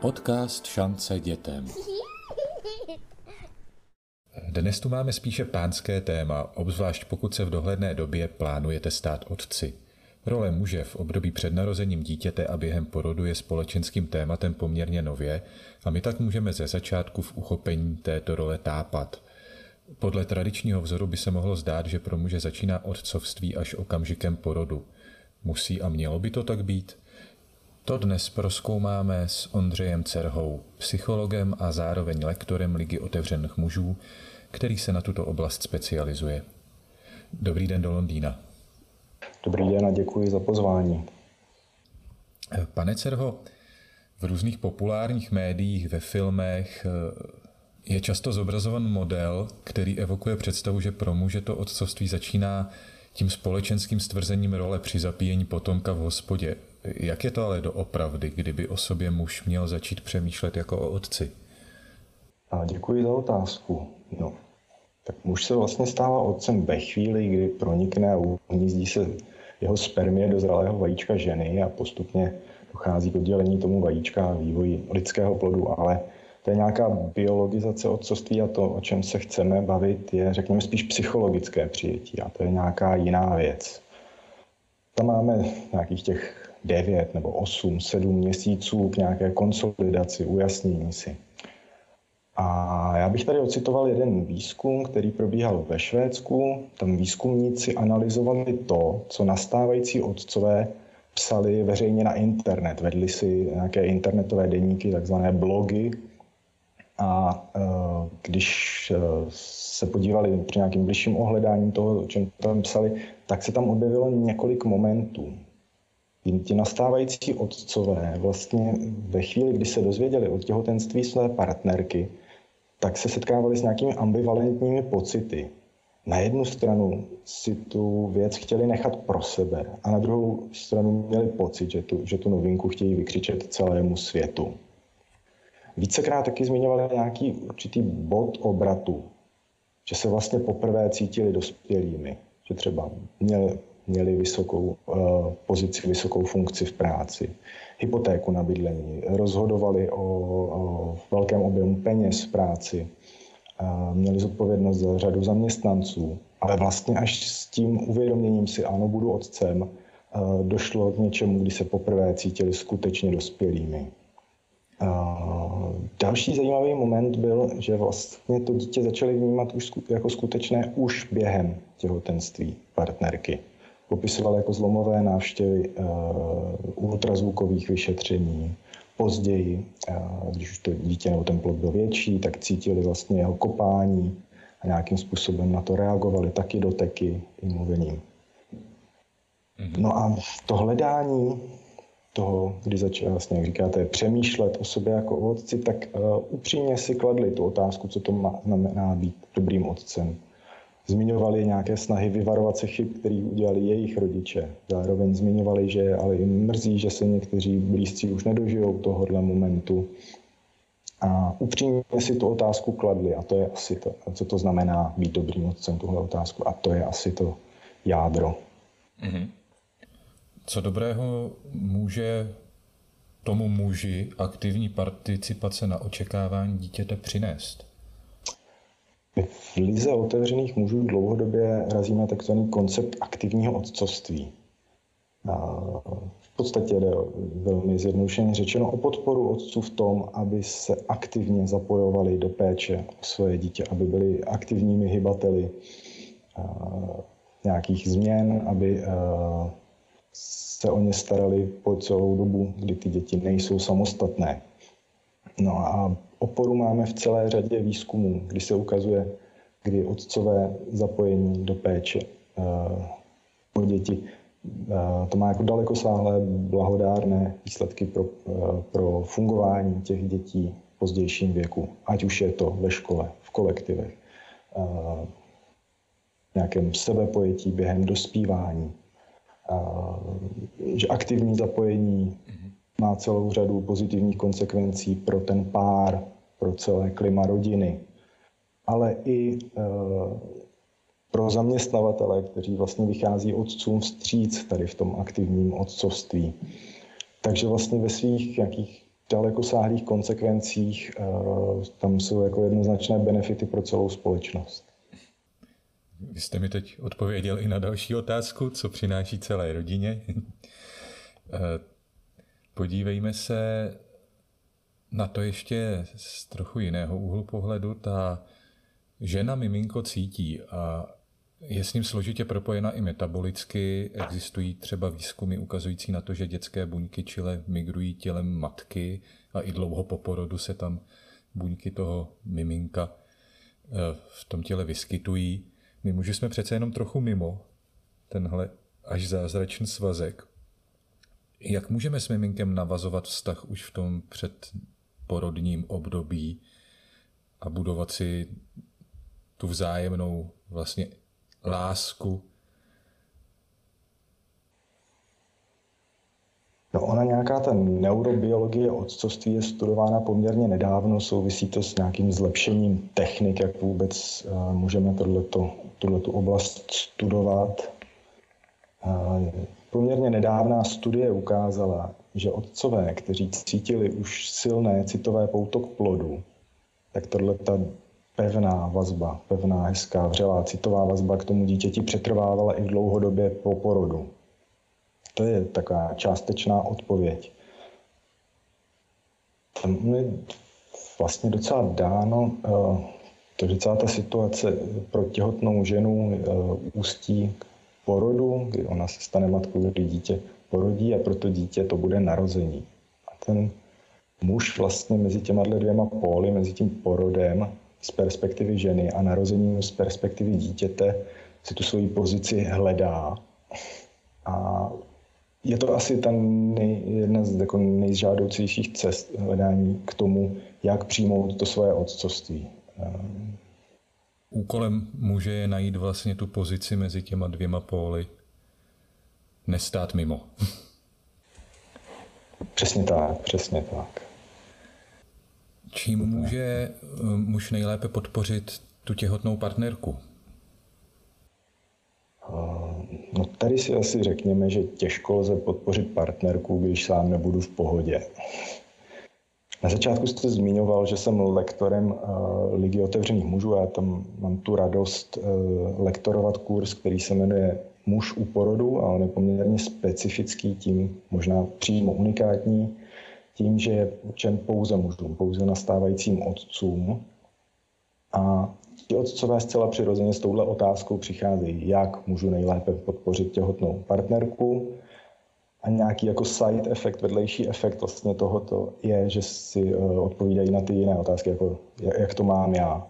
Podcast Šance dětem. Dnes tu máme spíše pánské téma, obzvlášť pokud se v dohledné době plánujete stát otci. Role muže v období před narozením dítěte a během porodu je společenským tématem poměrně nově a my tak můžeme ze začátku v uchopení této role tápat. Podle tradičního vzoru by se mohlo zdát, že pro muže začíná otcovství až okamžikem porodu. Musí a mělo by to tak být? To dnes proskoumáme s Ondřejem Cerhou, psychologem a zároveň lektorem Ligy otevřených mužů, který se na tuto oblast specializuje. Dobrý den do Londýna. Dobrý den a děkuji za pozvání. Pane Cerho, v různých populárních médiích, ve filmech eh, je často zobrazovan model, který evokuje představu, že pro muže to otcovství začíná tím společenským stvrzením role při zapíjení potomka v hospodě. Jak je to ale doopravdy, kdyby o sobě muž měl začít přemýšlet jako o otci? A děkuji za otázku. No, tak muž se vlastně stává otcem ve chvíli, kdy pronikne a uhnízdí se jeho spermie do zralého vajíčka ženy a postupně dochází k oddělení tomu vajíčka a vývoji lidského plodu, ale to je nějaká biologizace otcovství a to, o čem se chceme bavit, je, řekněme, spíš psychologické přijetí a to je nějaká jiná věc. Tam máme nějakých těch 9 nebo 8, 7 měsíců k nějaké konsolidaci, ujasnění si. A já bych tady ocitoval jeden výzkum, který probíhal ve Švédsku. Tam výzkumníci analyzovali to, co nastávající otcové psali veřejně na internet. Vedli si nějaké internetové deníky, takzvané blogy. A e, když e, se podívali při nějakým bližším ohledáním toho, o čem tam psali, tak se tam objevilo několik momentů. Ti nastávající otcové vlastně ve chvíli, kdy se dozvěděli o těhotenství své partnerky, tak se setkávali s nějakými ambivalentními pocity. Na jednu stranu si tu věc chtěli nechat pro sebe a na druhou stranu měli pocit, že tu, že tu novinku chtějí vykřičet celému světu. Vícekrát taky zmiňovali nějaký určitý bod obratu, že se vlastně poprvé cítili dospělými, že třeba měli, měli vysokou uh, pozici, vysokou funkci v práci, hypotéku na bydlení, rozhodovali o, o velkém objemu peněz v práci, měli zodpovědnost za řadu zaměstnanců, ale vlastně až s tím uvědoměním si, ano, budu otcem, došlo k něčemu, kdy se poprvé cítili skutečně dospělými. Další zajímavý moment byl, že vlastně to dítě začali vnímat už jako skutečné už během těhotenství partnerky popisoval jako zlomové návštěvy uh, ultrazvukových vyšetření. Později, uh, když už to dítě nebo ten plod byl větší, tak cítili vlastně jeho kopání a nějakým způsobem na to reagovali, taky doteky i mluvením. Mm-hmm. No a to hledání toho, kdy začal vlastně, jak říkáte, přemýšlet o sobě jako o otci, tak uh, upřímně si kladli tu otázku, co to má, znamená být dobrým otcem Zmiňovali nějaké snahy vyvarovat se chyb, které udělali jejich rodiče. Zároveň zmiňovali, že ale jim mrzí, že se někteří blízcí už nedožijou tohohle momentu. A upřímně si tu otázku kladli a to je asi to, co to znamená být dobrým otcem, tuhle otázku. A to je asi to jádro. Mm-hmm. Co dobrého může tomu muži aktivní participace na očekávání dítěte přinést? V Lize otevřených mužů dlouhodobě razíme takzvaný koncept aktivního otcovství. A v podstatě jde velmi zjednodušeně řečeno o podporu otců v tom, aby se aktivně zapojovali do péče o svoje dítě, aby byli aktivními hybateli nějakých změn, aby se o ně starali po celou dobu, kdy ty děti nejsou samostatné. No a oporu máme v celé řadě výzkumů, kdy se ukazuje, kdy otcové zapojení do péče uh, o děti uh, to má jako dalekosáhlé blahodárné výsledky pro, uh, pro fungování těch dětí v pozdějším věku, ať už je to ve škole, v kolektivech, nějakém sebepojetí během dospívání, že aktivní zapojení má celou řadu pozitivních konsekvencí pro ten pár, pro celé klima rodiny, ale i e, pro zaměstnavatele, kteří vlastně vychází otcům vstříc tady v tom aktivním otcovství. Takže vlastně ve svých nějakých dalekosáhlých konsekvencích tam jsou jako jednoznačné benefity pro celou společnost. Vy jste mi teď odpověděl i na další otázku, co přináší celé rodině. Podívejme se na to ještě z trochu jiného úhlu pohledu. Ta žena miminko cítí a je s ním složitě propojena i metabolicky. Existují třeba výzkumy ukazující na to, že dětské buňky čile migrují tělem matky a i dlouho po porodu se tam buňky toho miminka eh, v tom těle vyskytují. My muži jsme přece jenom trochu mimo tenhle až zázračný svazek. Jak můžeme s miminkem navazovat vztah už v tom předporodním období a budovat si tu vzájemnou vlastně lásku? No ona nějaká ta neurobiologie otcovství je studována poměrně nedávno, souvisí to s nějakým zlepšením technik, jak vůbec uh, můžeme tuto oblast studovat. Poměrně nedávná studie ukázala, že otcové, kteří cítili už silné citové pouto k plodu, tak tohle ta pevná vazba, pevná, hezká, vřelá citová vazba k tomu dítěti přetrvávala i v dlouhodobě po porodu. To je taková částečná odpověď. Tam je vlastně docela dáno eh, to, že celá ta situace pro těhotnou ženu eh, ústí k porodu, kdy ona se stane matkou, kdy dítě porodí a proto dítě to bude narození. A ten muž vlastně mezi těma dvěma póly, mezi tím porodem z perspektivy ženy a narozením z perspektivy dítěte si tu svoji pozici hledá. A je to asi ta nej, jedna z jako nejžádoucnějších cest hledání k tomu, jak přijmout to svoje otcovství. Úkolem muže je najít vlastně tu pozici mezi těma dvěma póly. Nestát mimo. Přesně tak, přesně tak. Čím může eh, muž nejlépe podpořit tu těhotnou partnerku? No tady si asi řekněme, že těžko lze podpořit partnerku, když sám nebudu v pohodě. Na začátku jste zmiňoval, že jsem lektorem uh, Ligy otevřených mužů. Já tam mám tu radost uh, lektorovat kurz, který se jmenuje Muž u porodu a on je poměrně specifický, tím možná přímo unikátní, tím, že je určen pouze mužům, pouze nastávajícím otcům. A ti otcové zcela přirozeně s touhle otázkou přicházejí, jak můžu nejlépe podpořit těhotnou partnerku, a nějaký jako side efekt, vedlejší efekt vlastně tohoto je, že si uh, odpovídají na ty jiné otázky, jako jak to mám já.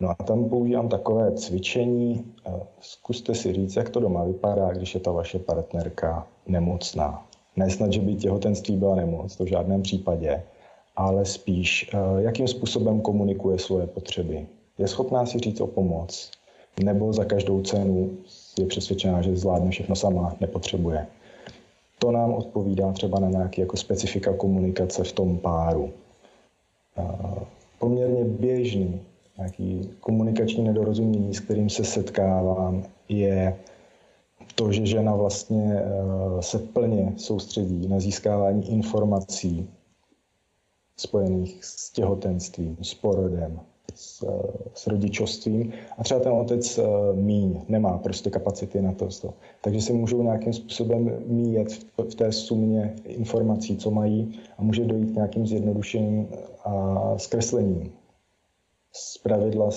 No a tam používám takové cvičení. Uh, zkuste si říct, jak to doma vypadá, když je ta vaše partnerka nemocná. Ne snad, že by těhotenství byla nemoc, to v žádném případě, ale spíš, uh, jakým způsobem komunikuje svoje potřeby. Je schopná si říct o pomoc, nebo za každou cenu je přesvědčená, že zvládne všechno sama, nepotřebuje to nám odpovídá třeba na nějaké jako specifika komunikace v tom páru. Poměrně běžný nějaký komunikační nedorozumění, s kterým se setkávám, je to, že žena vlastně e, se plně soustředí na získávání informací spojených s těhotenstvím, s porodem, s, s rodičovstvím a třeba ten otec eh, míň, nemá prostě kapacity na to. Takže se můžou nějakým způsobem míjet v té sumě informací, co mají a může dojít k nějakým zjednodušením a zkreslením. Z pravidla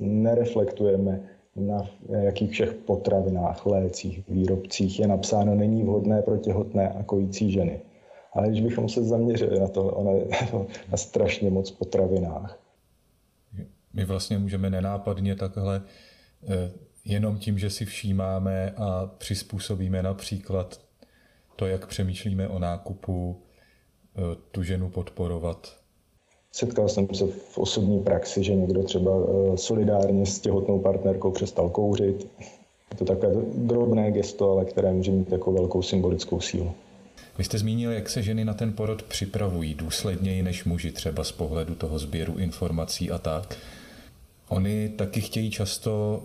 nereflektujeme na jakých všech potravinách, lécích, výrobcích je napsáno není vhodné pro těhotné a kojící ženy. Ale když bychom se zaměřili na to, ono je na strašně moc potravinách, my vlastně můžeme nenápadně takhle eh, jenom tím, že si všímáme a přizpůsobíme například to, jak přemýšlíme o nákupu, eh, tu ženu podporovat. Setkal jsem se v osobní praxi, že někdo třeba eh, solidárně s těhotnou partnerkou přestal kouřit. Je to takové drobné gesto, ale které může mít jako velkou symbolickou sílu. Vy jste zmínil, jak se ženy na ten porod připravují důsledněji než muži, třeba z pohledu toho sběru informací a tak. Oni taky chtějí často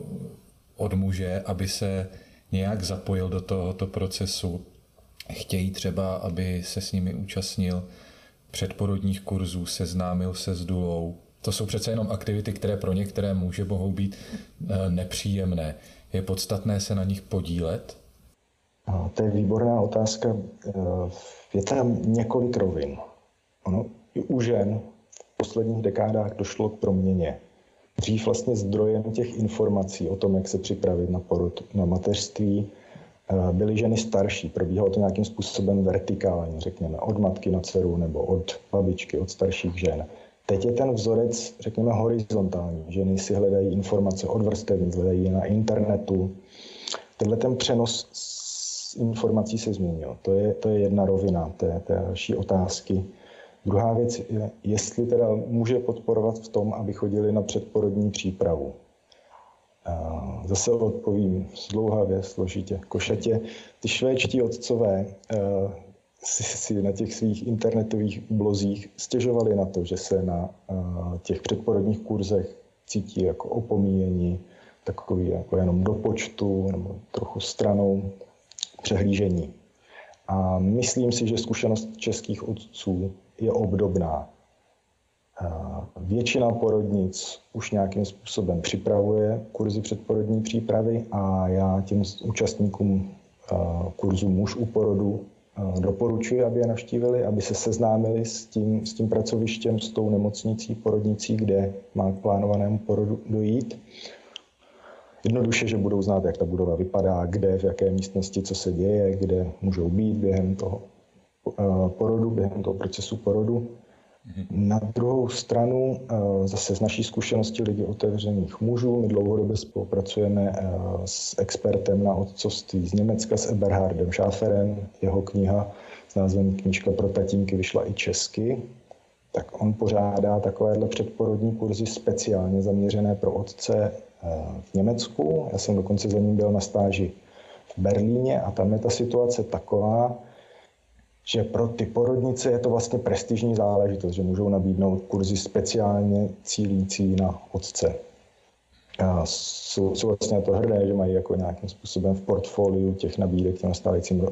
od muže, aby se nějak zapojil do tohoto procesu. Chtějí třeba, aby se s nimi účastnil předporodních kurzů, seznámil se s důlou. To jsou přece jenom aktivity, které pro některé muže mohou být eh, nepříjemné. Je podstatné se na nich podílet? No, to je výborná otázka. Eh, je tam několik rovin. Ono, i u žen v posledních dekádách došlo k proměně. Dřív vlastně zdrojem těch informací o tom, jak se připravit na porod, na mateřství, eh, byly ženy starší. Probíhalo to nějakým způsobem vertikálně, řekněme, od matky na dceru nebo od babičky, od starších žen. Teď je ten vzorec, řekněme, horizontální. Ženy si hledají informace od vrstevnic, hledají je na internetu. Tenhle ten přenos informací se změnil. To je, to je jedna rovina té, té další otázky. Druhá věc je, jestli teda může podporovat v tom, aby chodili na předporodní přípravu. Zase odpovím zdlouhavě, složitě, košatě. Ty švédští otcové eh, si, si na těch svých internetových blozích stěžovali na to, že se na eh, těch předporodních kurzech cítí jako opomíjení, takový jako jenom do počtu nebo trochu stranou přehlížení. A myslím si, že zkušenost českých otců je obdobná. Většina porodnic už nějakým způsobem připravuje kurzy předporodní přípravy a já těm účastníkům kurzu muž u porodu doporučuji, aby je navštívili, aby se seznámili s tím, s tím pracovištěm, s tou nemocnicí, porodnicí, kde má k plánovanému porodu dojít jednoduše, že budou znát, jak ta budova vypadá, kde, v jaké místnosti, co se děje, kde můžou být během toho porodu, během toho procesu porodu. Mhm. Na druhou stranu, eh, zase z naší zkušenosti lidi otevřených mužů, my dlouhodobě spolupracujeme eh, s expertem na otcovství z Německa, s Eberhardem Schaferem. Jeho kniha s názvem Knížka pro tatínky vyšla i česky. Tak on pořádá takovéhle předporodní kurzy speciálně zaměřené pro otce v Německu. Já jsem dokonce za ním byl na stáži v Berlíně a tam je ta situace taková, že pro ty porodnice je to vlastně prestižní záležitost, že můžou nabídnout kurzy speciálně cílící na otce. A jsou, jsou vlastně to hrdé, že mají jako nějakým způsobem v portfoliu těch nabídek těm stávajícím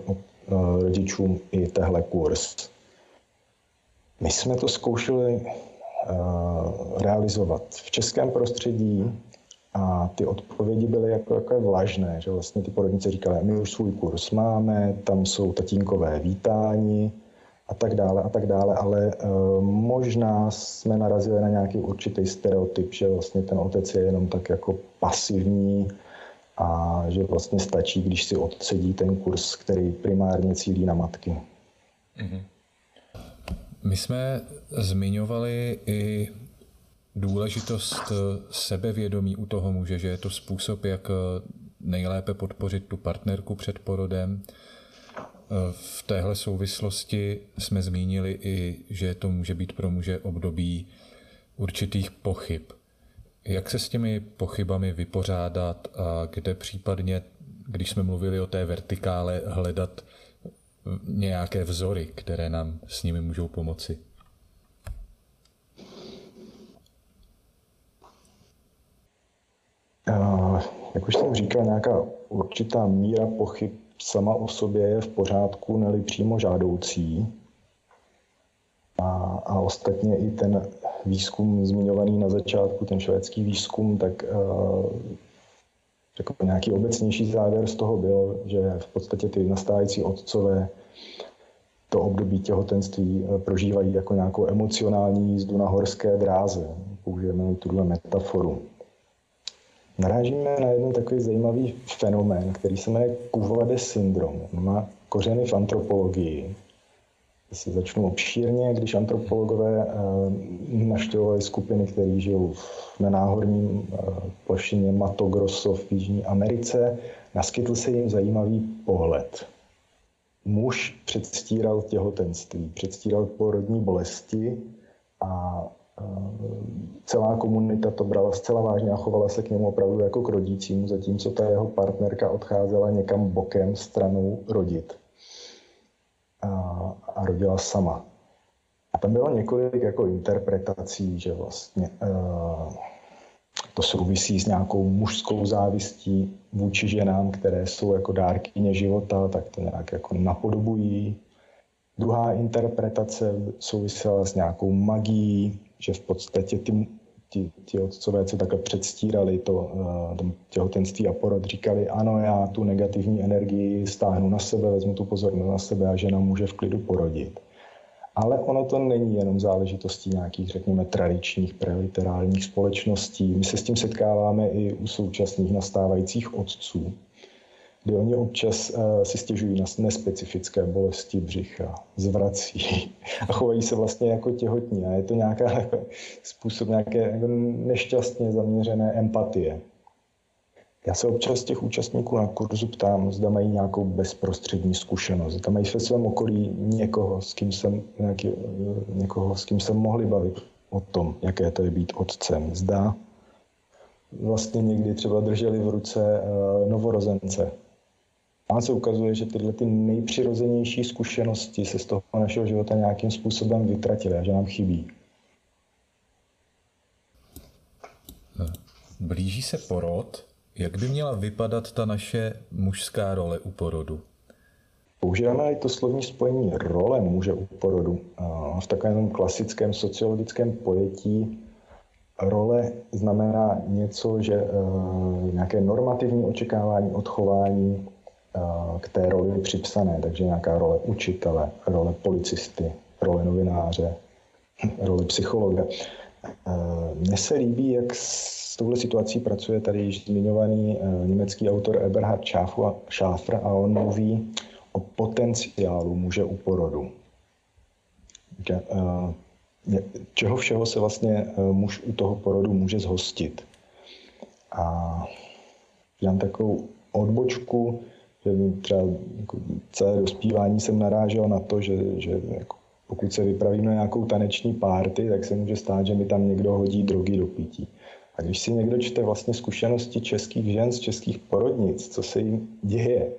rodičům i tehle kurz. My jsme to zkoušeli realizovat v českém prostředí a ty odpovědi byly jako, jako vlažné, že vlastně ty porodnice říkaly, my už svůj kurz máme, tam jsou tatínkové vítání a tak dále a tak dále, ale e, možná jsme narazili na nějaký určitý stereotyp, že vlastně ten otec je jenom tak jako pasivní a že vlastně stačí, když si odsedí ten kurz, který primárně cílí na matky. Mm-hmm. My jsme zmiňovali i důležitost eh, sebevědomí u toho muže, že je to způsob, jak eh, nejlépe podpořit tu partnerku před porodem. Eh, v téhle souvislosti jsme zmínili i, že to může být pro muže období určitých pochyb. Jak se s těmi pochybami vypořádat a kde případně, když jsme mluvili o té vertikále, hledat nějaké vzory, které nám s nimi můžou pomoci? Jak už jsem říkal, nějaká určitá míra pochyb sama o sobě je v pořádku, neli přímo žádoucí. A, a ostatně i ten výzkum zmiňovaný na začátku, ten švédský výzkum, tak uh, jako nějaký obecnější závěr z toho byl, že v podstatě ty nastávající otcové to období těhotenství eh, prožívají jako nějakou emocionální jízdu na horské dráze. Použijeme tuhle metaforu narážíme na jeden takový zajímavý fenomén, který se jmenuje Kuvade syndrom. On má kořeny v antropologii. Si začnu obšírně, když antropologové eh, naštěvovali skupiny, které žijou na náhorním eh, plošině Mato Grosso v Jižní Americe, naskytl se jim zajímavý pohled. Muž předstíral těhotenství, předstíral porodní bolesti a celá komunita to brala zcela vážně a chovala se k němu opravdu jako k rodícímu, zatímco ta jeho partnerka odcházela někam bokem stranou rodit a, a rodila sama. A tam bylo několik jako interpretací, že vlastně uh, to souvisí s nějakou mužskou závistí vůči ženám, které jsou jako dárkyně života, tak to nějak jako napodobují Druhá interpretace souvisela s nějakou magií, že v podstatě ty, ti, ti otcové, co takhle předstírali to, eh, těhotenství a porod, říkali, ano, já tu negativní energii stáhnu na sebe, vezmu tu pozornost na sebe a žena může v klidu porodit. Ale ono to není jenom záležitostí nějakých, řekněme, tradičních preliterálních společností. My se s tím setkáváme i u současných nastávajících otců, kdy oni občas uh, si stěžují na nespecifické bolesti břicha, zvrací a chovají se vlastně jako těhotní. A je to nějaká jako, způsob nějaké jako nešťastně zaměřené empatie. Já se občas těch účastníků na kurzu ptám, zda mají nějakou bezprostřední zkušenost, zda mají ve svém okolí někoho, s kým jsem, nějaký, někoho, s kým jsem mohli bavit o tom, jaké to je být otcem. Zda vlastně někdy třeba drželi v ruce uh, novorozence. A se ukazuje, že tyhle ty nejpřirozenější zkušenosti se z toho našeho života nějakým způsobem vytratily a že nám chybí. Blíží se porod jak by měla vypadat ta naše mužská role u porodu? Používáme to slovní spojení role muže u porodu. V takovém klasickém sociologickém pojetí role znamená něco, že e, nějaké normativní očekávání, odchování k té roli připsané, takže nějaká role učitele, role policisty, role novináře, role psychologa. E, mně se líbí, jak s touhle situací pracuje tady již zmiňovaný eh, německý autor Eberhard Schafer a on mluví o potenciálu muže u porodu. Eh, čeho všeho se vlastně eh, muž u toho porodu může zhostit. A dám takovou odbočku, že třeba jako celé dospívání jsem narážel na to, že, že jako pokud se vypravíme na nějakou taneční párty, tak se může stát, že mi tam někdo hodí drogy do pití. A když si někdo čte vlastně zkušenosti českých žen z českých porodnic, co se jim děje,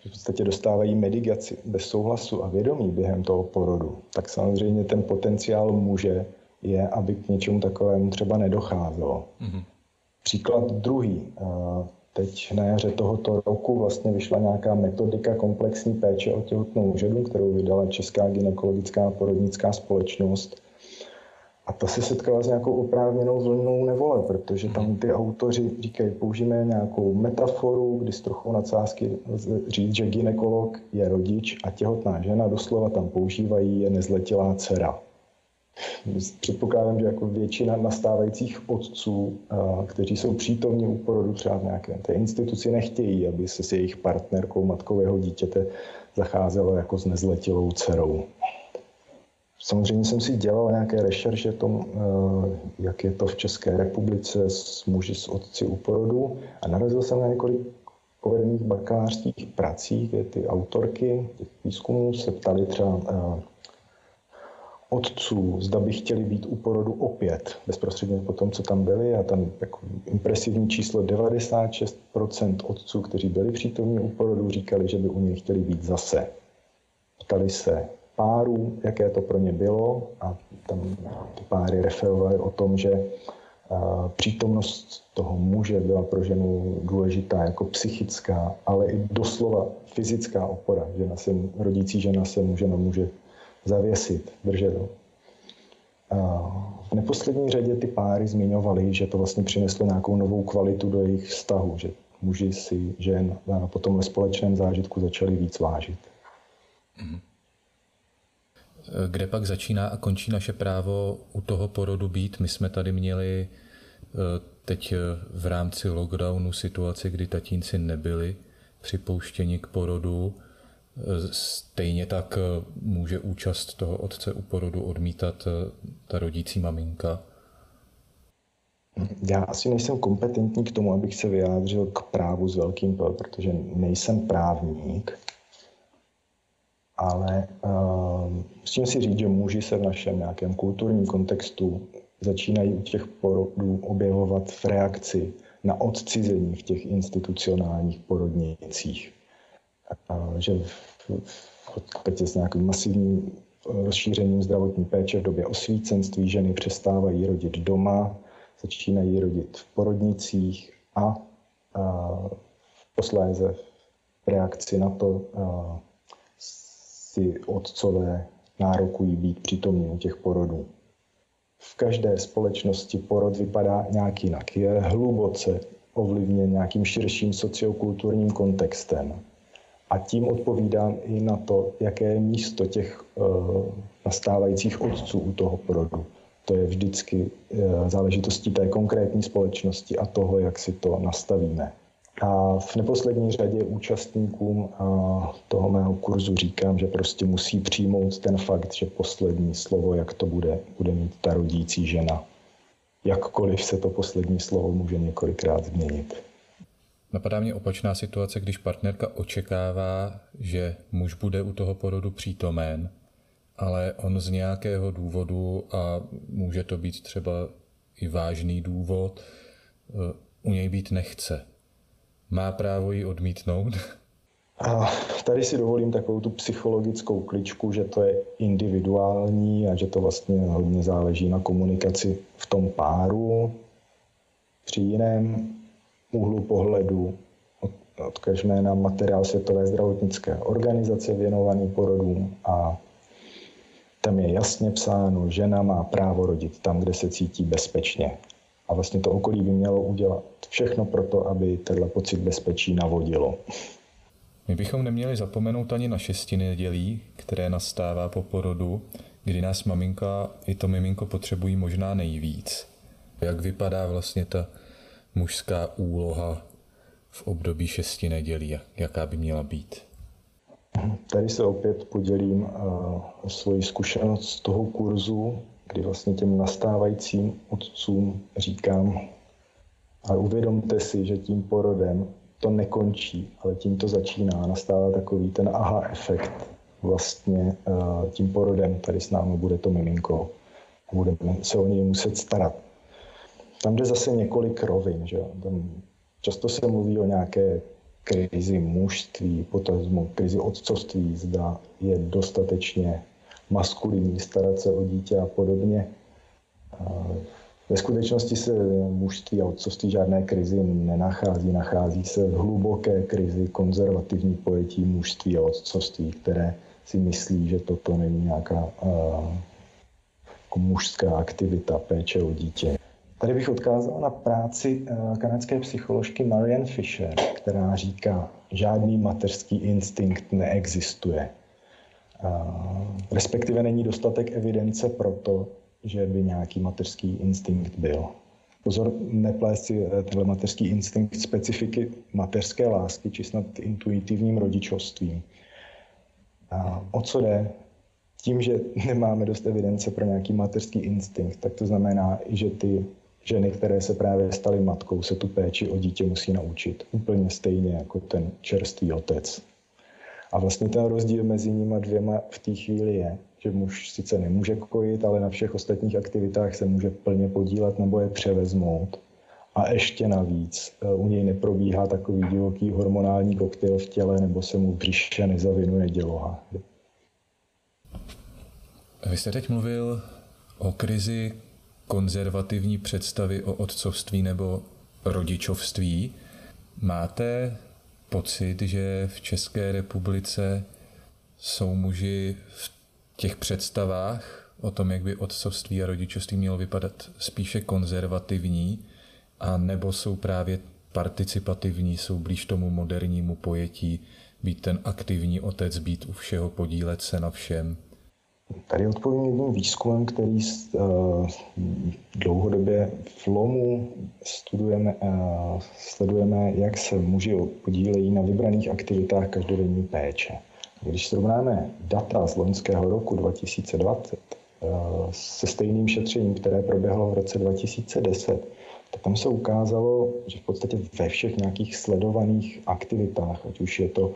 že v podstatě dostávají medigaci bez souhlasu a vědomí během toho porodu, tak samozřejmě ten potenciál může je, aby k něčemu takovému třeba nedocházelo. Mm-hmm. Příklad druhý. Teď na jaře tohoto roku vlastně vyšla nějaká metodika komplexní péče o těhotnou ženu, kterou vydala Česká ginekologická porodnická společnost. A ta se setkala s nějakou oprávněnou vlnou nevole, protože tam ty autoři říkají, použijeme nějakou metaforu, kdy s trochou nadsázky říct, že ginekolog je rodič a těhotná žena doslova tam používají je nezletilá dcera. Předpokládám, že jako většina nastávajících otců, kteří jsou přítomní u porodu třeba v nějaké té instituci, nechtějí, aby se s jejich partnerkou, matkou jeho dítěte zacházelo jako s nezletilou dcerou. Samozřejmě jsem si dělal nějaké rešerše tom, eh, jak je to v České republice s muži s otci u porodu a narazil jsem na několik povedených bakalářských prací, kde ty autorky těch výzkumů se ptali třeba eh, otců, zda by chtěli být u porodu opět, bezprostředně po tom, co tam byli a tam jako impresivní číslo 96% otců, kteří byli přítomní u porodu, říkali, že by u něj chtěli být zase. Ptali se, párů, jaké to pro ně bylo a tam ty páry referovaly o tom, že přítomnost toho muže byla pro ženu důležitá jako psychická, ale i doslova fyzická opora. Žena se, rodící žena se může na muže zavěsit, držet ho. v neposlední řadě ty páry zmiňovaly, že to vlastně přineslo nějakou novou kvalitu do jejich vztahu, že muži si žen po tomhle společném zážitku začali víc vážit. Mm-hmm. Kde pak začíná a končí naše právo u toho porodu být? My jsme tady měli eh, teď eh, v rámci lockdownu situaci, kdy tatínci nebyli připouštěni k porodu. Eh, stejně tak může účast toho otce u porodu odmítat ta rodící maminka. Já asi nejsem kompetentní k tomu, abych se vyjádřil k právu s velkým P, protože nejsem právník ale uh, musím si říct, že muži se v našem nějakém kulturním kontextu začínají u těch porodů objevovat v reakci na odcizení v těch institucionálních porodnicích. Že v, v s nějakým masivním rozšířením zdravotní péče v době osvícenství ženy přestávají rodit doma, začínají rodit v porodnicích a, a posléze v reakci na to a, si otcové nárokují být přítomní u těch porodů. V každé společnosti porod vypadá nějak jinak. Je hluboce ovlivněn nějakým širším sociokulturním kontextem. A tím odpovídám i na to, jaké je místo těch uh, nastávajících otců u toho porodu. To je vždycky uh, záležitostí té konkrétní společnosti a toho, jak si to nastavíme. A v neposlední řadě účastníkům toho mého kurzu říkám, že prostě musí přijmout ten fakt, že poslední slovo, jak to bude, bude mít ta rodící žena. Jakkoliv se to poslední slovo může několikrát změnit. Napadá mě opačná situace, když partnerka očekává, že muž bude u toho porodu přítomen, ale on z nějakého důvodu, a může to být třeba i vážný důvod, u něj být nechce. Má právo ji odmítnout? A tady si dovolím takovou tu psychologickou kličku, že to je individuální a že to vlastně hodně záleží na komunikaci v tom páru. Při jiném úhlu pohledu odkažme na materiál Světové zdravotnické organizace věnovaný porodům a tam je jasně psáno, žena má právo rodit tam, kde se cítí bezpečně. A vlastně to okolí by mělo udělat všechno pro to, aby tenhle pocit bezpečí navodilo. My bychom neměli zapomenout ani na šesti nedělí, které nastává po porodu, kdy nás maminka i to miminko potřebují možná nejvíc. Jak vypadá vlastně ta mužská úloha v období šesti nedělí, jaká by měla být? Tady se opět podělím uh, o svoji zkušenost z toho kurzu, kdy vlastně těm nastávajícím otcům říkám, ale uvědomte si, že tím porodem to nekončí, ale tím to začíná. Nastává takový ten aha efekt. Vlastně uh, tím porodem tady s námi bude to miminko. Budeme se o něj muset starat. Tam jde zase několik rovin. Že? Tam často se mluví o nějaké krizi mužství, potažmo krizi otcovství, zda je dostatečně maskulinní starat se o dítě a podobně. Ve skutečnosti se mužství a otcovství žádné krizi nenachází. Nachází se v hluboké krizi konzervativní pojetí mužství a otcovství, které si myslí, že toto není nějaká uh, mužská aktivita péče o dítě. Tady bych odkázal na práci uh, kanadské psycholožky Marianne Fisher, která říká, žádný mateřský instinkt neexistuje. Uh, respektive není dostatek evidence pro to, že by nějaký mateřský instinkt byl. Pozor, neplést si eh, tenhle mateřský instinkt specifiky mateřské lásky, či snad intuitivním rodičovstvím. A o co jde? Tím, že nemáme dost evidence pro nějaký mateřský instinkt, tak to znamená, že ty ženy, které se právě staly matkou, se tu péči o dítě musí naučit. Úplně stejně jako ten čerstvý otec. A vlastně ten rozdíl mezi nimi dvěma v té chvíli je, že muž sice nemůže kojit, ale na všech ostatních aktivitách se může plně podílet nebo je převezmout. A ještě navíc eh, u něj neprobíhá takový divoký hormonální koktejl v těle nebo se mu břiše nezavinuje děloha. Vy jste teď mluvil o krizi konzervativní představy o otcovství nebo rodičovství. Máte pocit, že v České republice jsou muži v těch představách o tom, jak by otcovství a rodičovství mělo vypadat, spíše konzervativní, a nebo jsou právě participativní, jsou blíž tomu modernímu pojetí, být ten aktivní otec, být u všeho, podílet se na všem? Tady odpovím jedním výzkumem, který uh, dlouhodobě v LOMu studujeme, uh, sledujeme, jak se muži podílejí na vybraných aktivitách každodenní péče. Když srovnáme data z loňského roku 2020 eh, se stejným šetřením, které proběhlo v roce 2010, tak tam se ukázalo, že v podstatě ve všech nějakých sledovaných aktivitách, ať už je to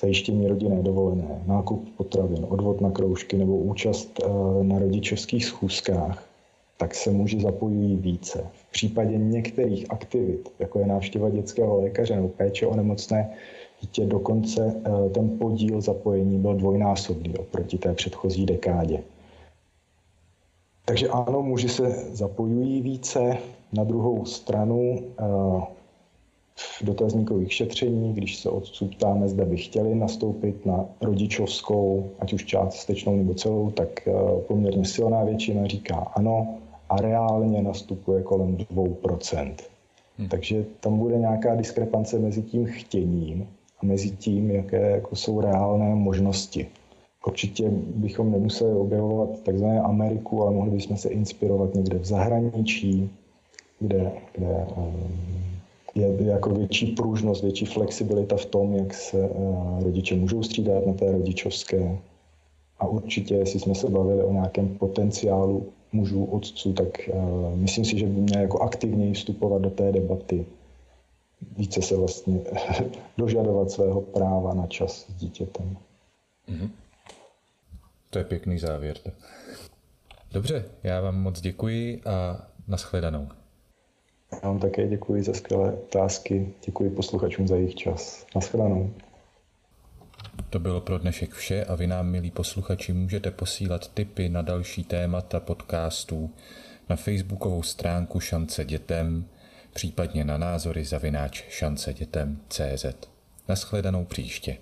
zajištění rodinné dovolené, nákup potravin, odvod na kroužky nebo účast eh, na rodičovských schůzkách, tak se muži zapojují více. V případě některých aktivit, jako je návštěva dětského lékaře nebo péče o nemocné, dítě dokonce eh, ten podíl zapojení byl dvojnásobný oproti té předchozí dekádě. Takže ano, muži se zapojují více. Na druhou stranu eh, v dotazníkových šetření, když se otců ptáme, zda by chtěli nastoupit na rodičovskou, ať už částečnou nebo celou, tak eh, poměrně silná většina říká ano a reálně nastupuje kolem 2%. Hmm. Takže tam bude nějaká diskrepance mezi tím chtěním a mezi tím, jaké jako jsou reálné možnosti. Určitě bychom nemuseli objevovat takzvané Ameriku, ale mohli bychom se inspirovat někde v zahraničí, kde, kde je jako větší pružnost, větší flexibilita v tom, jak se eh, rodiče můžou střídat na té rodičovské. A určitě, jestli jsme se bavili o nějakém potenciálu mužů, otců, tak uh, myslím si, že by měl jako aktivněji vstupovat do té debaty. Více se vlastně dožadovat svého práva na čas s dítětem. Mm-hmm. To je pěkný závěr. Dobře, já vám moc děkuji a nashledanou. Já vám také děkuji za skvělé otázky, děkuji posluchačům za jejich čas. Naschledanou. To bylo pro dnešek vše a vy nám, milí posluchači, můžete posílat tipy na další témata podcastů na facebookovou stránku Šance dětem, případně na názory zavináč CZ. Naschledanou příště.